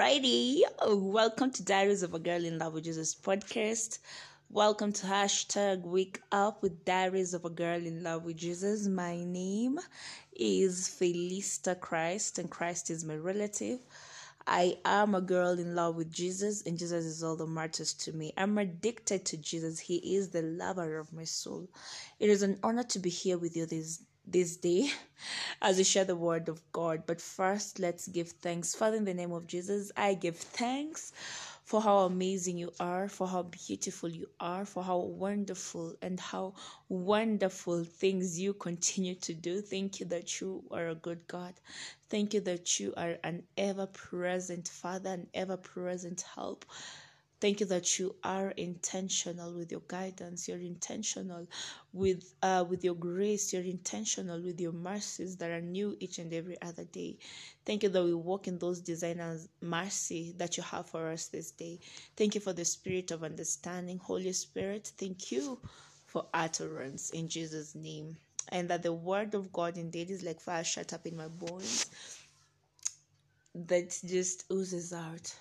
Alrighty, welcome to Diaries of a Girl in Love with Jesus podcast. Welcome to hashtag Wake Up with Diaries of a Girl in Love with Jesus. My name is Felista Christ, and Christ is my relative. I am a girl in love with Jesus, and Jesus is all that matters to me. I'm addicted to Jesus. He is the lover of my soul. It is an honor to be here with you this this day as we share the word of God. But first, let's give thanks. Father, in the name of Jesus, I give thanks for how amazing you are, for how beautiful you are, for how wonderful and how wonderful things you continue to do. Thank you that you are a good God. Thank you that you are an ever present Father, an ever present help. Thank you that you are intentional with your guidance. You're intentional with uh, with your grace. You're intentional with your mercies that are new each and every other day. Thank you that we walk in those designers' mercy that you have for us this day. Thank you for the spirit of understanding, Holy Spirit. Thank you for utterance in Jesus' name, and that the word of God indeed is like fire shut up in my bones that just oozes out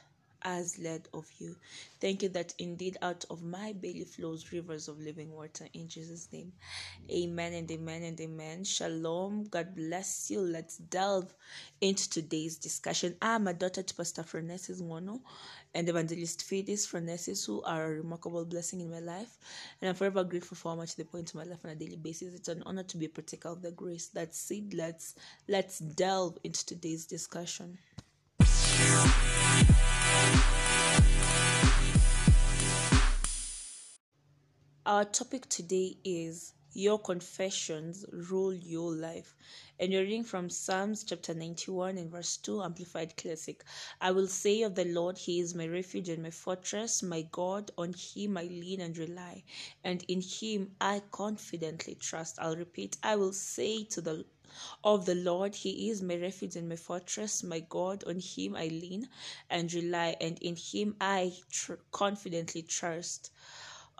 as led of you. Thank you that indeed out of my belly flows rivers of living water in Jesus' name. Amen and amen and amen. Shalom. God bless you. Let's delve into today's discussion. I'm a daughter to Pastor Phronesis Mono and Evangelist Fidis Phronesis, who are a remarkable blessing in my life. And I'm forever grateful for how much they point to my life on a daily basis. It's an honor to be a partaker of the grace. That's it. Let's let's delve into today's discussion. Our topic today is Your Confessions Rule Your Life. And you're reading from Psalms chapter 91 and verse 2, Amplified Classic. I will say of the Lord, He is my refuge and my fortress, my God, on Him I lean and rely, and in Him I confidently trust. I'll repeat, I will say to the of the Lord, He is my refuge and my fortress, my God, on Him I lean and rely, and in Him I tr- confidently trust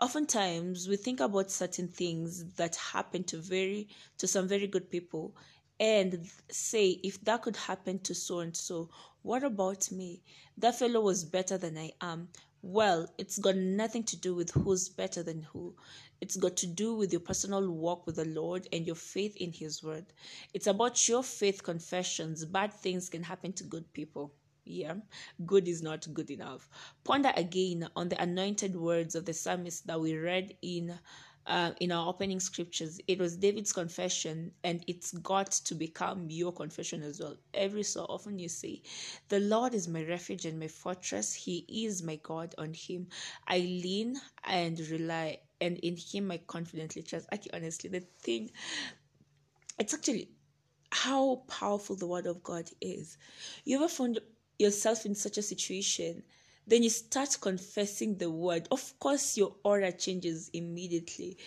oftentimes we think about certain things that happen to very to some very good people and say if that could happen to so and so what about me? That fellow was better than i am. Well it's got nothing to do with who's better than who. It's got to do with your personal walk with the lord and your faith in his word. It's about your faith confessions. Bad things can happen to good people yeah, good is not good enough. Ponder again on the anointed words of the psalmist that we read in uh, in our opening scriptures. It was David's confession, and it's got to become your confession as well. Every so often you say, The Lord is my refuge and my fortress. He is my God. On Him I lean and rely, and in Him I confidently trust. Actually, honestly, the thing, it's actually how powerful the Word of God is. You ever found yourself in such a situation, then you start confessing the word. Of course, your aura changes immediately.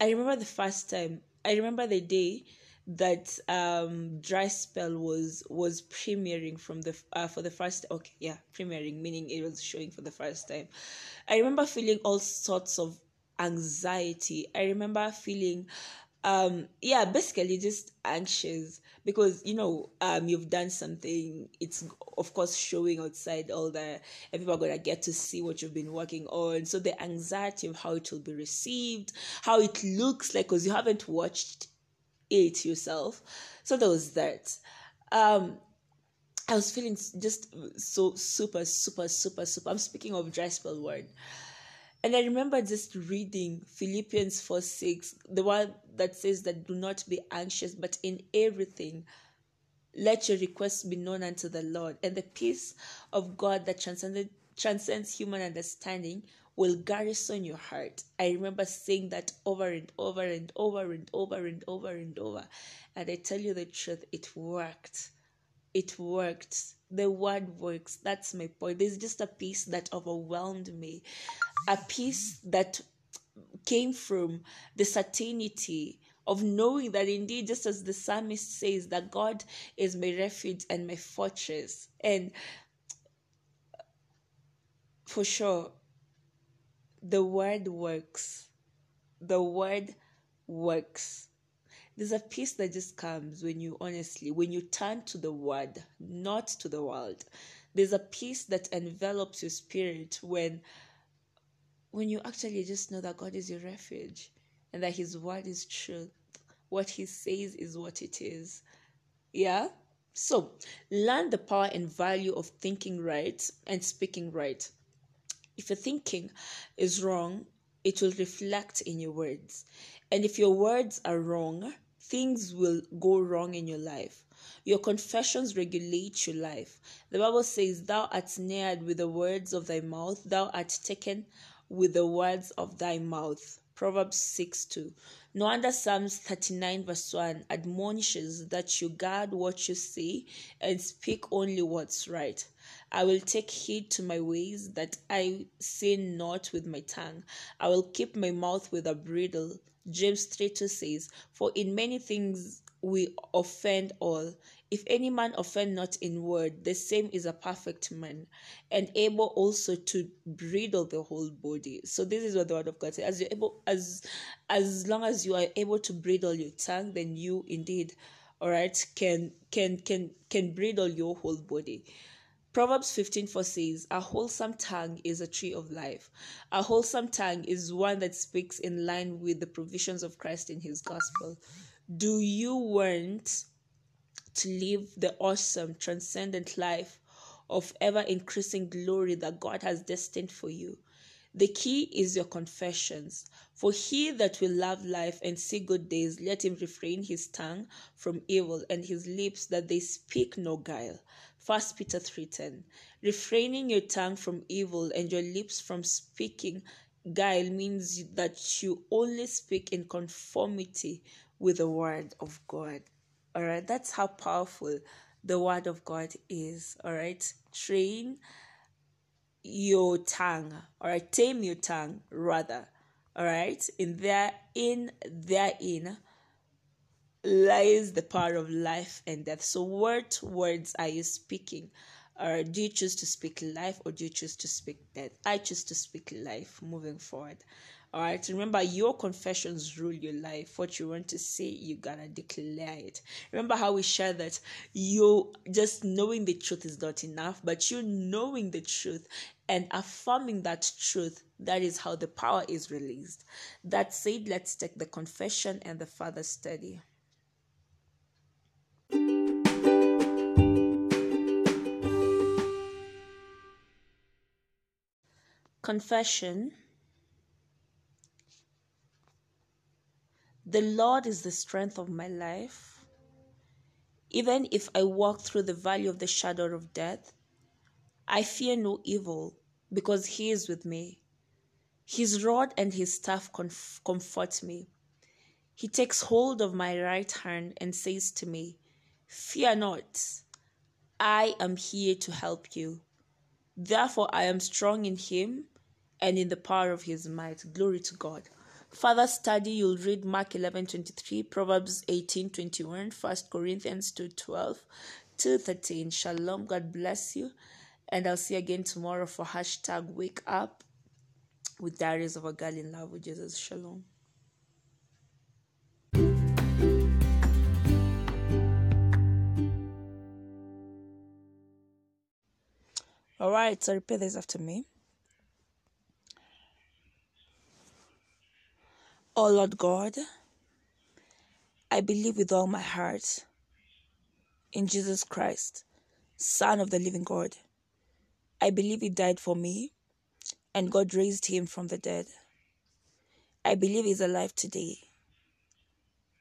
I remember the first time. I remember the day that um dry spell was was premiering from the uh, for the first okay yeah premiering meaning it was showing for the first time i remember feeling all sorts of anxiety i remember feeling um yeah basically just anxious because you know um you've done something. It's of course showing outside all the people are gonna get to see what you've been working on. So the anxiety of how it will be received how it looks like because you haven't watched it yourself. So there was that. Um i was feeling just so super super super super. I'm speaking of dry spell word and I remember just reading Philippians 4 6, the one that says that do not be anxious, but in everything, let your requests be known unto the Lord. And the peace of God that transcended, transcends human understanding will garrison your heart. I remember saying that over and over and over and over and over and over. And I tell you the truth, it worked. It worked. The word works. That's my point. There's just a peace that overwhelmed me a peace that came from the certainty of knowing that indeed, just as the psalmist says, that God is my refuge and my fortress. And for sure, the word works. The word works. There's a peace that just comes when you honestly when you turn to the word not to the world. There's a peace that envelops your spirit when when you actually just know that god is your refuge and that his word is truth. What he says is what it is. Yeah? So learn the power and value of thinking right and speaking right. If your thinking is wrong it will reflect in your words. And if your words are wrong things will go wrong in your life. Your confessions regulate your life. The Bible says, Thou art snared with the words of thy mouth, thou art taken with the words of thy mouth. Proverbs 6 2. No wonder Psalms 39 verse 1 admonishes that you guard what you say and speak only what's right. I will take heed to my ways that I sin not with my tongue. I will keep my mouth with a bridle James 3 2 says, For in many things we offend all. If any man offend not in word, the same is a perfect man, and able also to bridle the whole body. So this is what the word of God says. As you're able, as as long as you are able to bridle your tongue, then you indeed, all right, can can can can bridle your whole body. Proverbs 15 4 says, A wholesome tongue is a tree of life. A wholesome tongue is one that speaks in line with the provisions of Christ in his gospel. Do you want to live the awesome, transcendent life of ever increasing glory that God has destined for you? The key is your confessions. For he that will love life and see good days, let him refrain his tongue from evil and his lips that they speak no guile. 1 Peter 3:10 Refraining your tongue from evil and your lips from speaking guile means that you only speak in conformity with the word of God. All right, that's how powerful the word of God is. All right, train your tongue, right, tame your tongue rather. All right, in there, in therein lies the power of life and death. So, what words are you speaking? Or do you choose to speak life or do you choose to speak death? I choose to speak life moving forward. All right. Remember, your confessions rule your life. What you want to say, you gotta declare it. Remember how we shared that you just knowing the truth is not enough, but you knowing the truth and affirming that truth, that is how the power is released. That said, let's take the confession and the further study. Confession The Lord is the strength of my life. Even if I walk through the valley of the shadow of death, I fear no evil because He is with me. His rod and His staff comf- comfort me. He takes hold of my right hand and says to me, Fear not, I am here to help you. Therefore, I am strong in Him and in the power of his might. Glory to God. Further study, you'll read Mark 11 23, Proverbs 18 21, 1 Corinthians 2 12 2 13. Shalom. God bless you. And I'll see you again tomorrow for hashtag wake up with Diaries of a Girl in Love with Jesus. Shalom. All right, so repeat this after me. Oh Lord God, I believe with all my heart in Jesus Christ, Son of the living God. I believe He died for me and God raised Him from the dead. I believe He's alive today.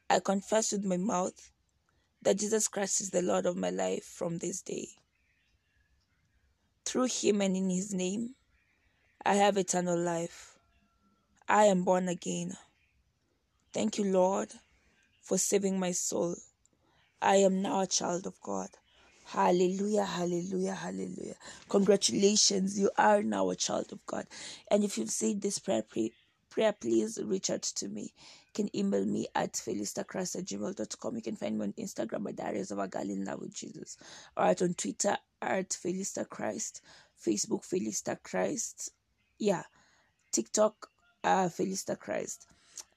I confess with my mouth that Jesus Christ is the Lord of my life from this day. Through Him and in His name, I have eternal life. I am born again. Thank you, Lord, for saving my soul. I am now a child of God. Hallelujah, hallelujah, hallelujah. Congratulations, you are now a child of God. And if you've said this prayer, pray, prayer please reach out to me. You can email me at felistachrist at gmail.com. You can find me on Instagram at Diaries of a Girl in Love with Jesus. Or at on Twitter at Felista Christ. Facebook Felista Christ. Yeah. TikTok uh Felista Christ.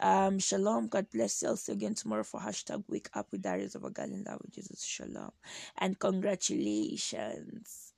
Um, shalom. God bless you. I'll see you again tomorrow for hashtag wake up with Diaries of a Girl in Love with Jesus. Shalom. And congratulations.